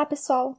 Olá, pessoal!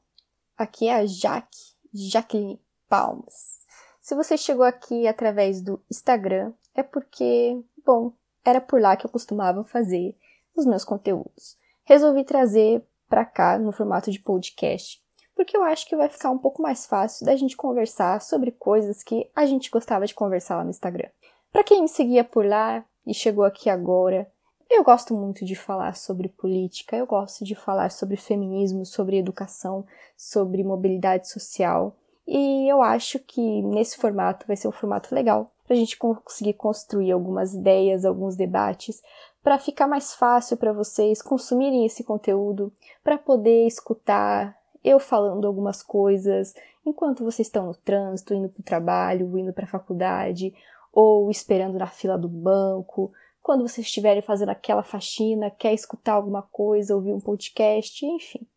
Aqui é a Jaque, Jaqueline Palmas. Se você chegou aqui através do Instagram, é porque, bom, era por lá que eu costumava fazer os meus conteúdos. Resolvi trazer para cá no formato de podcast, porque eu acho que vai ficar um pouco mais fácil da gente conversar sobre coisas que a gente gostava de conversar lá no Instagram. Para quem me seguia por lá e chegou aqui agora, eu gosto muito de falar sobre política, eu gosto de falar sobre feminismo, sobre educação, sobre mobilidade social. E eu acho que nesse formato vai ser um formato legal para a gente conseguir construir algumas ideias, alguns debates, para ficar mais fácil para vocês consumirem esse conteúdo, para poder escutar eu falando algumas coisas enquanto vocês estão no trânsito, indo para o trabalho, indo para a faculdade, ou esperando na fila do banco, quando vocês estiverem fazendo aquela faxina, quer escutar alguma coisa, ouvir um podcast, enfim.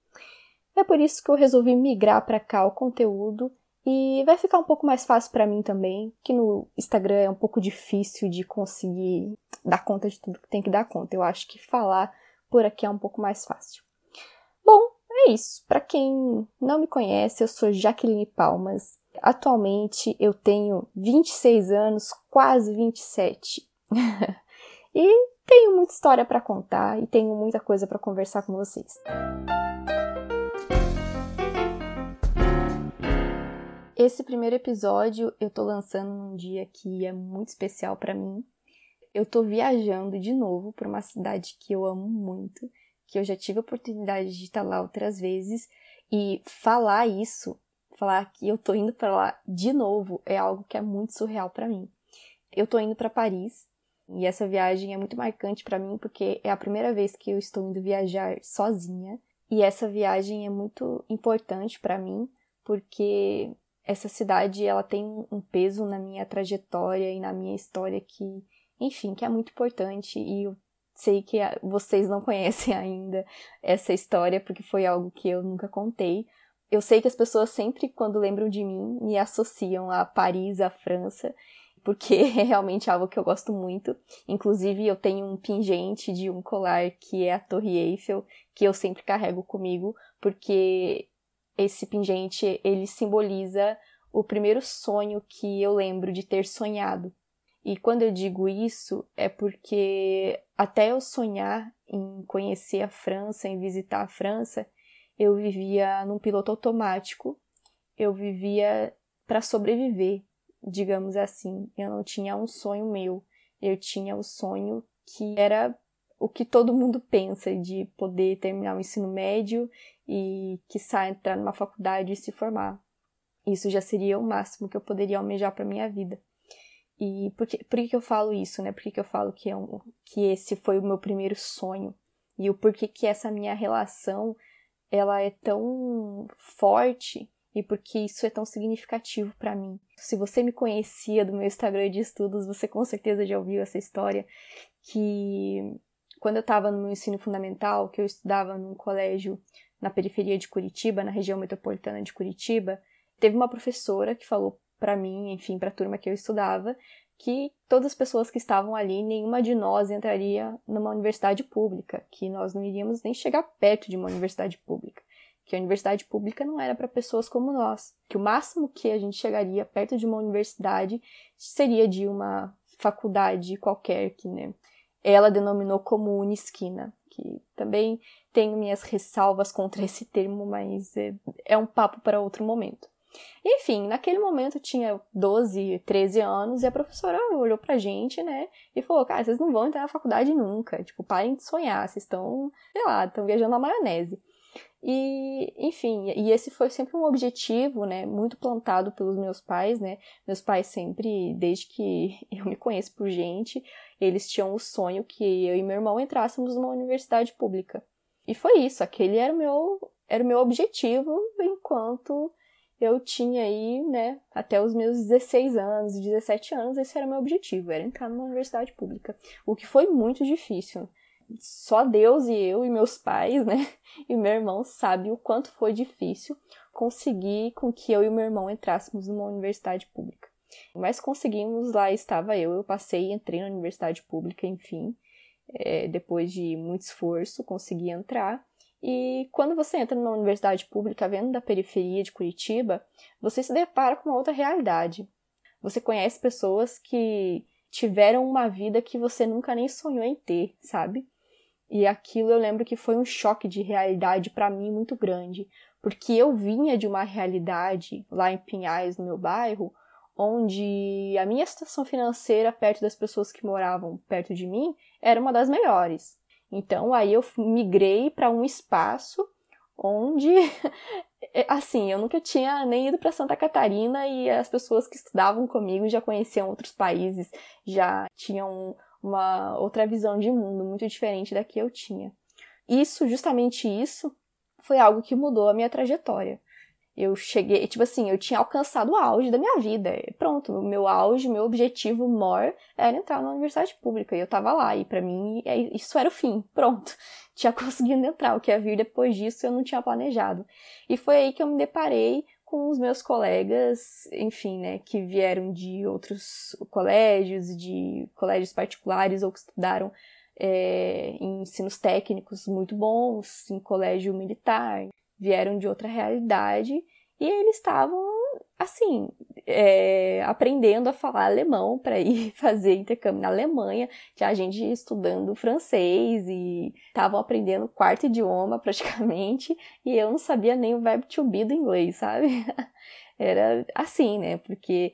É por isso que eu resolvi migrar para cá o conteúdo e vai ficar um pouco mais fácil para mim também, que no Instagram é um pouco difícil de conseguir dar conta de tudo que tem que dar conta. Eu acho que falar por aqui é um pouco mais fácil. Bom, é isso. Para quem não me conhece, eu sou Jaqueline Palmas. Atualmente eu tenho 26 anos, quase 27. E tenho muita história para contar e tenho muita coisa para conversar com vocês. Esse primeiro episódio eu tô lançando num dia que é muito especial para mim. Eu tô viajando de novo para uma cidade que eu amo muito, que eu já tive a oportunidade de estar lá outras vezes e falar isso, falar que eu tô indo para lá de novo é algo que é muito surreal para mim. Eu tô indo para Paris e essa viagem é muito marcante para mim porque é a primeira vez que eu estou indo viajar sozinha. E essa viagem é muito importante para mim porque essa cidade ela tem um peso na minha trajetória e na minha história que, enfim, que é muito importante e eu sei que vocês não conhecem ainda essa história porque foi algo que eu nunca contei. Eu sei que as pessoas sempre quando lembram de mim me associam a Paris, à França, porque é realmente algo que eu gosto muito. Inclusive, eu tenho um pingente de um colar que é a Torre Eiffel, que eu sempre carrego comigo, porque esse pingente ele simboliza o primeiro sonho que eu lembro de ter sonhado. E quando eu digo isso, é porque até eu sonhar em conhecer a França, em visitar a França, eu vivia num piloto automático, eu vivia para sobreviver, digamos assim. Eu não tinha um sonho meu, eu tinha o um sonho que era o que todo mundo pensa de poder terminar o ensino médio e que sai entrar numa faculdade e se formar. Isso já seria o máximo que eu poderia almejar para minha vida. E por que, por que eu falo isso, né? Por que, eu falo que, é um, que esse foi o meu primeiro sonho? E o porquê que essa minha relação ela é tão forte e porque isso é tão significativo para mim. Se você me conhecia do meu Instagram de estudos, você com certeza já ouviu essa história que quando eu estava no meu ensino fundamental, que eu estudava num colégio na periferia de Curitiba, na região metropolitana de Curitiba, teve uma professora que falou para mim, enfim, para a turma que eu estudava, que todas as pessoas que estavam ali, nenhuma de nós entraria numa universidade pública, que nós não iríamos nem chegar perto de uma universidade pública que a universidade pública não era para pessoas como nós, que o máximo que a gente chegaria perto de uma universidade seria de uma faculdade qualquer que, né, ela denominou como Unisquina, que também tenho minhas ressalvas contra esse termo, mas é, é um papo para outro momento. Enfim, naquele momento tinha 12, 13 anos e a professora olhou pra gente, né, e falou: Cara, vocês não vão entrar na faculdade nunca. Tipo, parem de sonhar, vocês estão, sei lá, estão viajando na maionese. E, enfim, e esse foi sempre um objetivo, né, muito plantado pelos meus pais, né? Meus pais sempre, desde que eu me conheço por gente, eles tinham o sonho que eu e meu irmão entrássemos numa universidade pública. E foi isso, aquele era o meu, era o meu objetivo enquanto eu tinha aí, né, até os meus 16 anos, 17 anos, esse era o meu objetivo, era entrar numa universidade pública. O que foi muito difícil só Deus e eu e meus pais, né, e meu irmão sabe o quanto foi difícil conseguir com que eu e meu irmão entrássemos numa universidade pública. Mas conseguimos, lá estava eu, eu passei, entrei na universidade pública, enfim, é, depois de muito esforço, consegui entrar. E quando você entra numa universidade pública, vendo da periferia de Curitiba, você se depara com uma outra realidade. Você conhece pessoas que tiveram uma vida que você nunca nem sonhou em ter, sabe? E aquilo eu lembro que foi um choque de realidade para mim muito grande, porque eu vinha de uma realidade lá em Pinhais, no meu bairro, onde a minha situação financeira perto das pessoas que moravam perto de mim era uma das melhores. Então aí eu migrei para um espaço onde assim, eu nunca tinha nem ido para Santa Catarina e as pessoas que estudavam comigo já conheciam outros países, já tinham uma outra visão de mundo muito diferente da que eu tinha. Isso, justamente isso, foi algo que mudou a minha trajetória. Eu cheguei, tipo assim, eu tinha alcançado o auge da minha vida. Pronto, o meu auge, meu objetivo maior era entrar na universidade pública. E eu tava lá, e para mim isso era o fim. Pronto. Tinha conseguido entrar. O que ia vir depois disso eu não tinha planejado. E foi aí que eu me deparei com os meus colegas, enfim, né, que vieram de outros colégios, de colégios particulares ou que estudaram é, em ensinos técnicos muito bons, em colégio militar vieram de outra realidade e eles estavam assim é, aprendendo a falar alemão para ir fazer intercâmbio na Alemanha, tinha gente estudando francês e estavam aprendendo quarto idioma praticamente e eu não sabia nem o verbo to be do inglês, sabe? Era assim, né? Porque,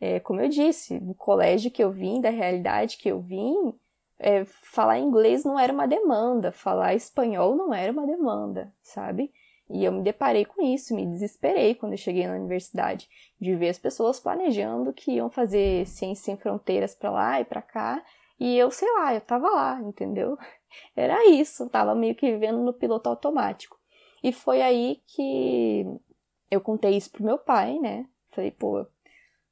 é, como eu disse, do colégio que eu vim, da realidade que eu vim, é, falar inglês não era uma demanda, falar espanhol não era uma demanda, sabe? E eu me deparei com isso, me desesperei quando eu cheguei na universidade, de ver as pessoas planejando que iam fazer ciência sem fronteiras para lá e para cá, e eu, sei lá, eu tava lá, entendeu? Era isso, tava meio que vivendo no piloto automático. E foi aí que eu contei isso pro meu pai, né? Falei, pô,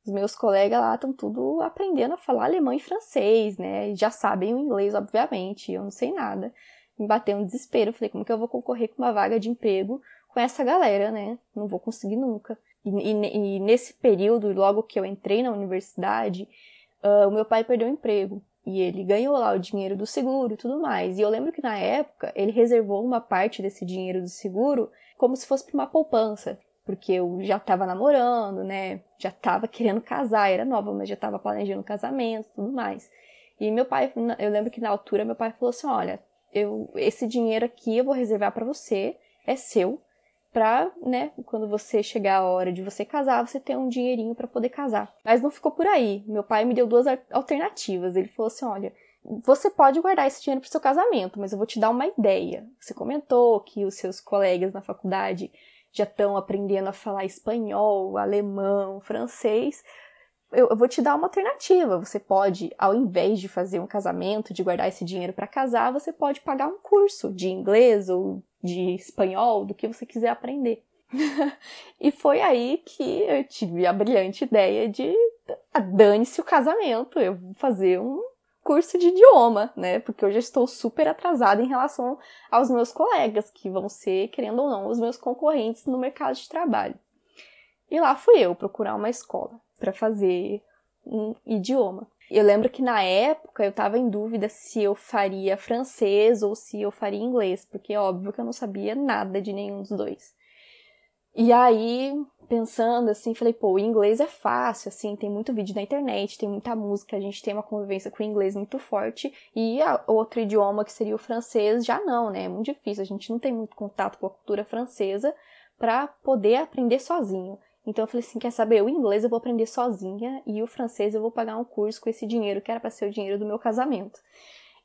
os meus colegas lá estão tudo aprendendo a falar alemão e francês, né? Já sabem o inglês, obviamente, eu não sei nada me bateu um desespero. Falei, como que eu vou concorrer com uma vaga de emprego com essa galera, né? Não vou conseguir nunca. E, e, e nesse período, logo que eu entrei na universidade, uh, o meu pai perdeu o emprego. E ele ganhou lá o dinheiro do seguro e tudo mais. E eu lembro que na época ele reservou uma parte desse dinheiro do seguro como se fosse para uma poupança. Porque eu já estava namorando, né? Já estava querendo casar, era nova, mas já estava planejando casamento tudo mais. E meu pai, eu lembro que na altura meu pai falou assim: olha, eu, esse dinheiro aqui eu vou reservar para você, é seu, pra, né, quando você chegar a hora de você casar, você ter um dinheirinho para poder casar. Mas não ficou por aí. Meu pai me deu duas alternativas. Ele falou assim: olha, você pode guardar esse dinheiro para seu casamento, mas eu vou te dar uma ideia. Você comentou que os seus colegas na faculdade já estão aprendendo a falar espanhol, alemão, francês eu, eu vou te dar uma alternativa. Você pode, ao invés de fazer um casamento, de guardar esse dinheiro para casar, você pode pagar um curso de inglês ou de espanhol, do que você quiser aprender. e foi aí que eu tive a brilhante ideia de ah, dane-se o casamento, eu vou fazer um curso de idioma, né? Porque eu já estou super atrasada em relação aos meus colegas, que vão ser, querendo ou não, os meus concorrentes no mercado de trabalho. E lá fui eu procurar uma escola para fazer um idioma. Eu lembro que na época eu estava em dúvida se eu faria francês ou se eu faria inglês, porque é óbvio que eu não sabia nada de nenhum dos dois. E aí, pensando assim, falei, pô, o inglês é fácil, assim, tem muito vídeo na internet, tem muita música, a gente tem uma convivência com o inglês muito forte, e outro idioma que seria o francês já não, né? É muito difícil, a gente não tem muito contato com a cultura francesa para poder aprender sozinho. Então eu falei assim, quer saber, o inglês eu vou aprender sozinha e o francês eu vou pagar um curso com esse dinheiro que era para ser o dinheiro do meu casamento.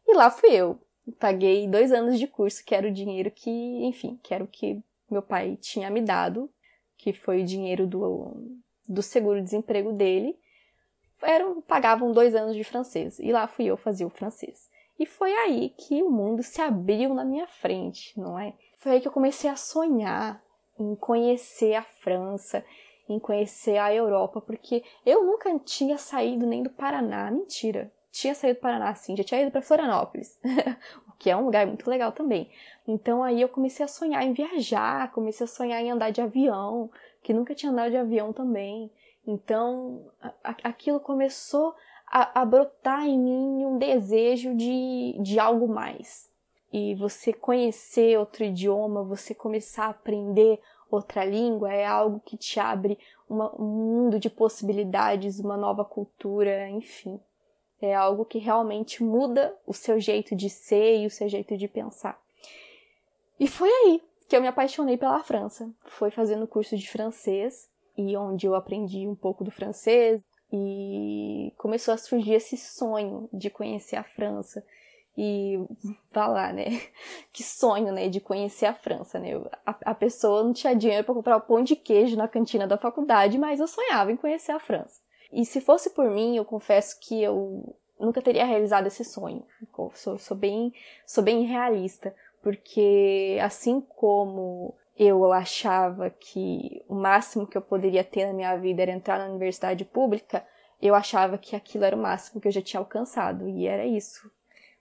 E lá fui eu. Paguei dois anos de curso, que era o dinheiro que, enfim, que era o que meu pai tinha me dado, que foi o dinheiro do, do seguro-desemprego dele. Eram, pagavam dois anos de francês. E lá fui eu fazer o francês. E foi aí que o mundo se abriu na minha frente, não é? Foi aí que eu comecei a sonhar em conhecer a França, em conhecer a Europa, porque eu nunca tinha saído nem do Paraná. Mentira. Tinha saído do Paraná, sim, já tinha ido para Florianópolis, o que é um lugar muito legal também. Então aí eu comecei a sonhar em viajar, comecei a sonhar em andar de avião, que nunca tinha andado de avião também. Então aquilo começou a, a, brotar em mim um desejo de, de algo mais. e você conhecer outro idioma, você começar a aprender outra língua é algo que te abre uma, um mundo de possibilidades, uma nova cultura, enfim. É algo que realmente muda o seu jeito de ser e o seu jeito de pensar. E foi aí que eu me apaixonei pela França. Foi fazendo curso de francês e onde eu aprendi um pouco do francês e começou a surgir esse sonho de conhecer a França. E vá lá, né? Que sonho, né? De conhecer a França, né? A, a pessoa não tinha dinheiro para comprar o pão de queijo na cantina da faculdade, mas eu sonhava em conhecer a França. E se fosse por mim, eu confesso que eu nunca teria realizado esse sonho. Sou, sou bem, sou bem realista, porque assim como eu achava que o máximo que eu poderia ter na minha vida era entrar na universidade pública, eu achava que aquilo era o máximo que eu já tinha alcançado, e era isso.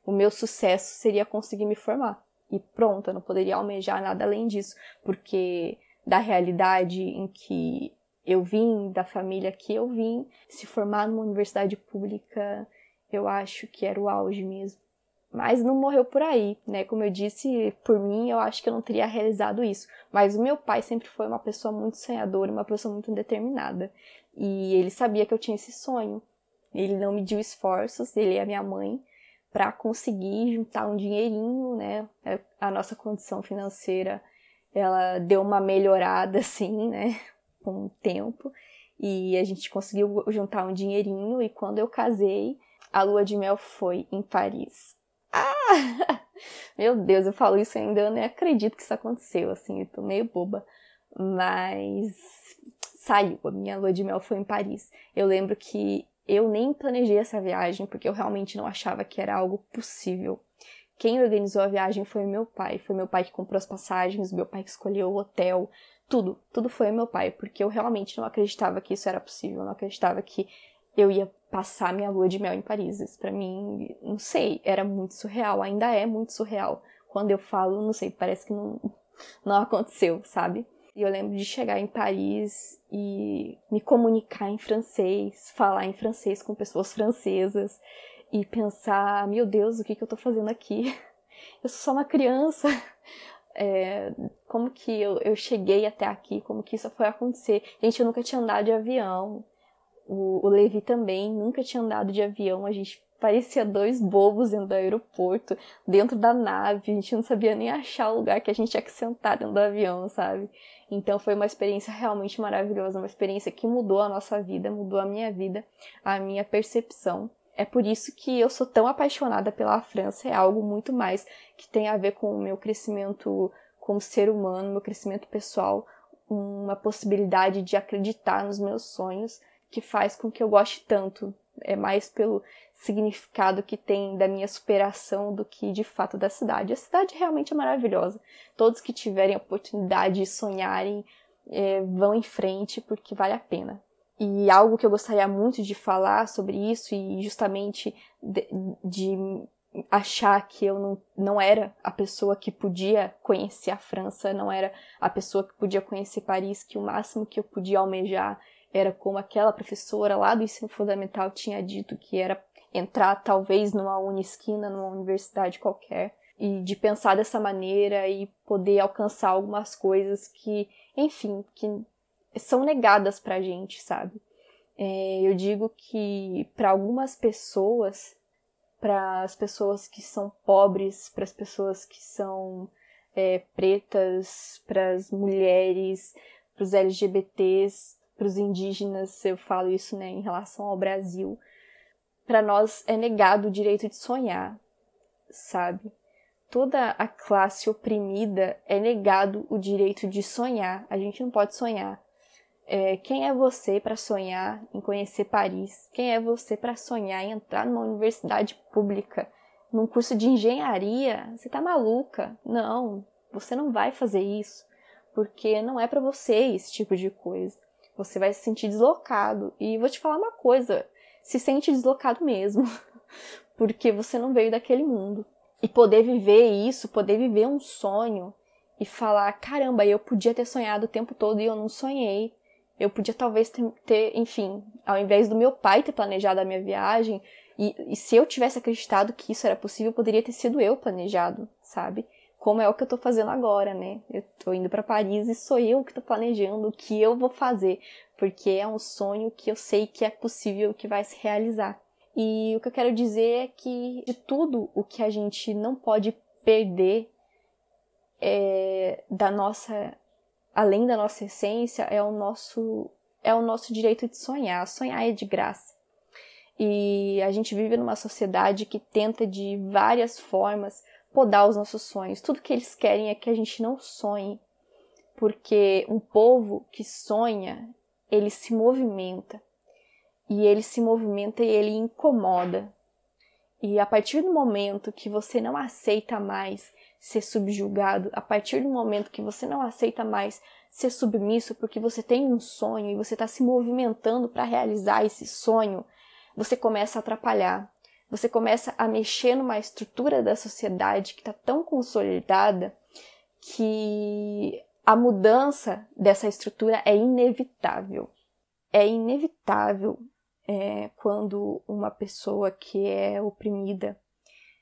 O meu sucesso seria conseguir me formar. E pronto, eu não poderia almejar nada além disso, porque da realidade em que eu vim, da família que eu vim, se formar numa universidade pública, eu acho que era o auge mesmo. Mas não morreu por aí, né? Como eu disse, por mim, eu acho que eu não teria realizado isso. Mas o meu pai sempre foi uma pessoa muito sonhadora, uma pessoa muito determinada. E ele sabia que eu tinha esse sonho. Ele não mediu esforços, ele e a minha mãe, para conseguir juntar um dinheirinho, né? A nossa condição financeira, ela deu uma melhorada, assim, né? Com o tempo. E a gente conseguiu juntar um dinheirinho. E quando eu casei, a lua de mel foi em Paris. Ah! Meu Deus, eu falo isso ainda, eu nem acredito que isso aconteceu, assim, eu tô meio boba. Mas saiu, a minha lua de mel foi em Paris. Eu lembro que eu nem planejei essa viagem porque eu realmente não achava que era algo possível. Quem organizou a viagem foi meu pai. Foi meu pai que comprou as passagens, meu pai que escolheu o hotel, tudo. Tudo foi meu pai, porque eu realmente não acreditava que isso era possível. Eu não acreditava que eu ia passar minha lua de mel em Paris. Isso pra mim, não sei, era muito surreal, ainda é muito surreal. Quando eu falo, não sei, parece que não, não aconteceu, sabe? E eu lembro de chegar em Paris e me comunicar em francês, falar em francês com pessoas francesas e pensar: meu Deus, o que, que eu tô fazendo aqui? Eu sou só uma criança. É, como que eu, eu cheguei até aqui? Como que isso foi acontecer? Gente, eu nunca tinha andado de avião. O, o Levi também nunca tinha andado de avião. A gente parecia dois bobos dentro do aeroporto, dentro da nave. A gente não sabia nem achar o lugar que a gente tinha que sentar dentro do avião, sabe? Então foi uma experiência realmente maravilhosa, uma experiência que mudou a nossa vida, mudou a minha vida, a minha percepção. É por isso que eu sou tão apaixonada pela França, é algo muito mais que tem a ver com o meu crescimento como ser humano, meu crescimento pessoal, uma possibilidade de acreditar nos meus sonhos, que faz com que eu goste tanto. É mais pelo significado que tem da minha superação do que de fato da cidade. A cidade realmente é maravilhosa. Todos que tiverem a oportunidade de sonharem é, vão em frente porque vale a pena. E algo que eu gostaria muito de falar sobre isso e justamente de, de achar que eu não, não era a pessoa que podia conhecer a França, não era a pessoa que podia conhecer Paris, que o máximo que eu podia almejar era como aquela professora lá do ensino fundamental tinha dito que era entrar talvez numa unisquina, numa universidade qualquer, e de pensar dessa maneira e poder alcançar algumas coisas que, enfim, que são negadas pra gente, sabe? É, eu digo que para algumas pessoas, para as pessoas que são pobres, para as pessoas que são é, pretas, para as mulheres, para os LGBTs, para os indígenas, eu falo isso né, em relação ao Brasil, para nós é negado o direito de sonhar, sabe? Toda a classe oprimida é negado o direito de sonhar. A gente não pode sonhar. É, quem é você para sonhar em conhecer Paris? Quem é você para sonhar em entrar numa universidade pública, num curso de engenharia? Você tá maluca? Não, você não vai fazer isso, porque não é para você esse tipo de coisa. Você vai se sentir deslocado. E vou te falar uma coisa: se sente deslocado mesmo, porque você não veio daquele mundo. E poder viver isso, poder viver um sonho e falar: caramba, eu podia ter sonhado o tempo todo e eu não sonhei. Eu podia talvez ter, enfim, ao invés do meu pai ter planejado a minha viagem E, e se eu tivesse acreditado que isso era possível, poderia ter sido eu planejado, sabe? Como é o que eu tô fazendo agora, né? Eu tô indo para Paris e sou eu que tô planejando o que eu vou fazer, porque é um sonho que eu sei que é possível que vai se realizar. E o que eu quero dizer é que de tudo o que a gente não pode perder é, da nossa além da nossa essência é o nosso é o nosso direito de sonhar. Sonhar é de graça. E a gente vive numa sociedade que tenta de várias formas podar os nossos sonhos. Tudo que eles querem é que a gente não sonhe. Porque um povo que sonha, ele se movimenta. E ele se movimenta e ele incomoda. E a partir do momento que você não aceita mais ser subjugado, a partir do momento que você não aceita mais ser submisso porque você tem um sonho e você está se movimentando para realizar esse sonho, você começa a atrapalhar. Você começa a mexer numa estrutura da sociedade que está tão consolidada que a mudança dessa estrutura é inevitável. É inevitável é, quando uma pessoa que é oprimida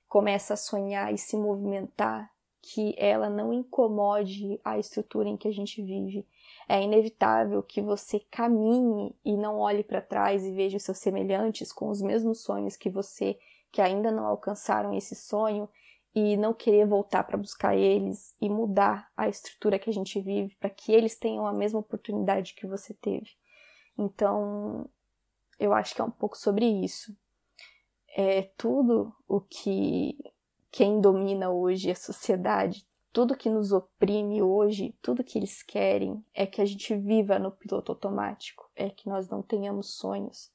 começa a sonhar e se movimentar, que ela não incomode a estrutura em que a gente vive. É inevitável que você caminhe e não olhe para trás e veja os seus semelhantes com os mesmos sonhos que você, que ainda não alcançaram esse sonho, e não querer voltar para buscar eles e mudar a estrutura que a gente vive para que eles tenham a mesma oportunidade que você teve. Então, eu acho que é um pouco sobre isso é tudo o que quem domina hoje a sociedade, tudo que nos oprime hoje, tudo que eles querem é que a gente viva no piloto automático, é que nós não tenhamos sonhos.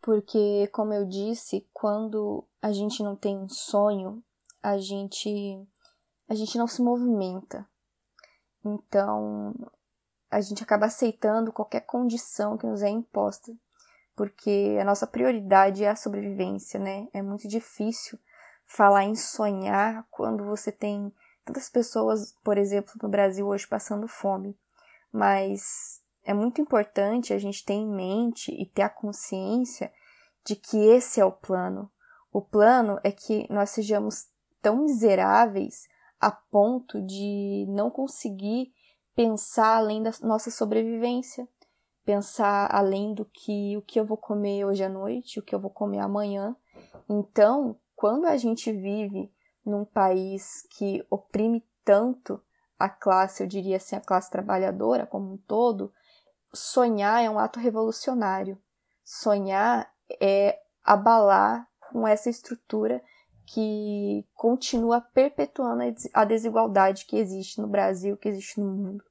Porque, como eu disse, quando a gente não tem um sonho, a gente a gente não se movimenta. Então, a gente acaba aceitando qualquer condição que nos é imposta porque a nossa prioridade é a sobrevivência, né? É muito difícil falar em sonhar quando você tem tantas pessoas, por exemplo, no Brasil hoje passando fome. Mas é muito importante a gente ter em mente e ter a consciência de que esse é o plano. O plano é que nós sejamos tão miseráveis a ponto de não conseguir pensar além da nossa sobrevivência, pensar além do que o que eu vou comer hoje à noite, o que eu vou comer amanhã. Então, quando a gente vive num país que oprime tanto a classe, eu diria assim, a classe trabalhadora como um todo, sonhar é um ato revolucionário. Sonhar é abalar com essa estrutura que continua perpetuando a desigualdade que existe no Brasil, que existe no mundo.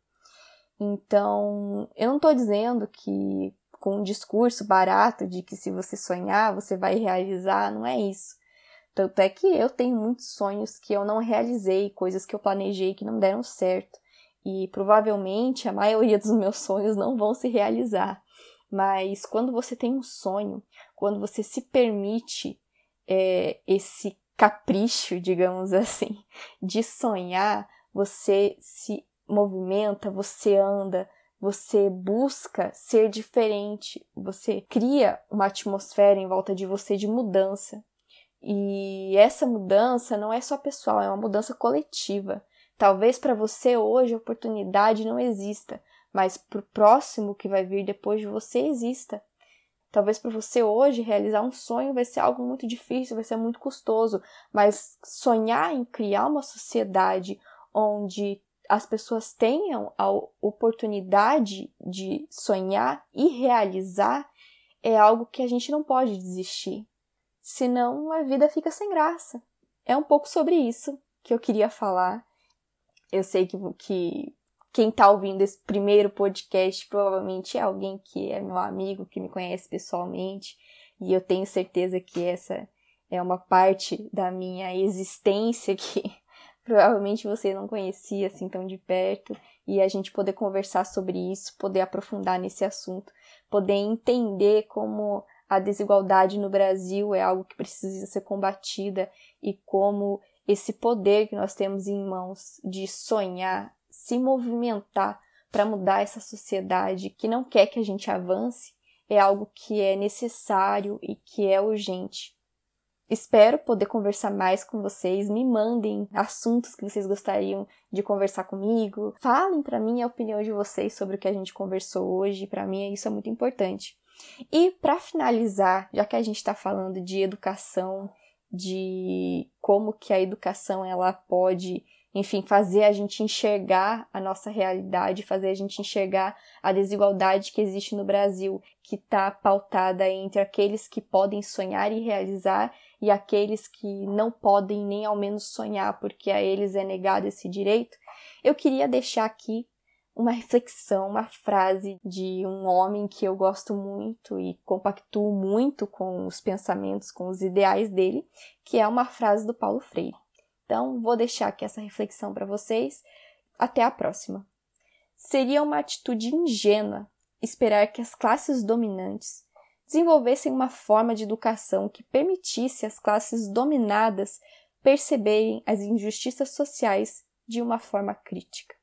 Então, eu não estou dizendo que com um discurso barato de que se você sonhar, você vai realizar, não é isso. Tanto é que eu tenho muitos sonhos que eu não realizei, coisas que eu planejei que não deram certo. E provavelmente a maioria dos meus sonhos não vão se realizar. Mas quando você tem um sonho, quando você se permite é, esse capricho, digamos assim, de sonhar, você se movimenta, você anda, você busca ser diferente, você cria uma atmosfera em volta de você de mudança. E essa mudança não é só pessoal, é uma mudança coletiva. Talvez para você hoje a oportunidade não exista, mas para o próximo que vai vir depois de você exista. Talvez para você hoje realizar um sonho vai ser algo muito difícil, vai ser muito custoso, mas sonhar em criar uma sociedade onde as pessoas tenham a oportunidade de sonhar e realizar é algo que a gente não pode desistir. Senão a vida fica sem graça. É um pouco sobre isso que eu queria falar. Eu sei que, que quem está ouvindo esse primeiro podcast provavelmente é alguém que é meu amigo, que me conhece pessoalmente, e eu tenho certeza que essa é uma parte da minha existência que provavelmente você não conhecia assim tão de perto, e a gente poder conversar sobre isso, poder aprofundar nesse assunto, poder entender como a desigualdade no Brasil é algo que precisa ser combatida e como esse poder que nós temos em mãos de sonhar, se movimentar para mudar essa sociedade que não quer que a gente avance, é algo que é necessário e que é urgente. Espero poder conversar mais com vocês. Me mandem assuntos que vocês gostariam de conversar comigo. Falem para mim a opinião de vocês sobre o que a gente conversou hoje. Para mim, isso é muito importante. E para finalizar, já que a gente está falando de educação, de como que a educação ela pode enfim, fazer a gente enxergar a nossa realidade, fazer a gente enxergar a desigualdade que existe no Brasil, que está pautada entre aqueles que podem sonhar e realizar e aqueles que não podem nem ao menos sonhar porque a eles é negado esse direito, eu queria deixar aqui uma reflexão, uma frase de um homem que eu gosto muito e compactuo muito com os pensamentos, com os ideais dele, que é uma frase do Paulo Freire. Então, vou deixar aqui essa reflexão para vocês. Até a próxima. Seria uma atitude ingênua esperar que as classes dominantes desenvolvessem uma forma de educação que permitisse às classes dominadas perceberem as injustiças sociais de uma forma crítica.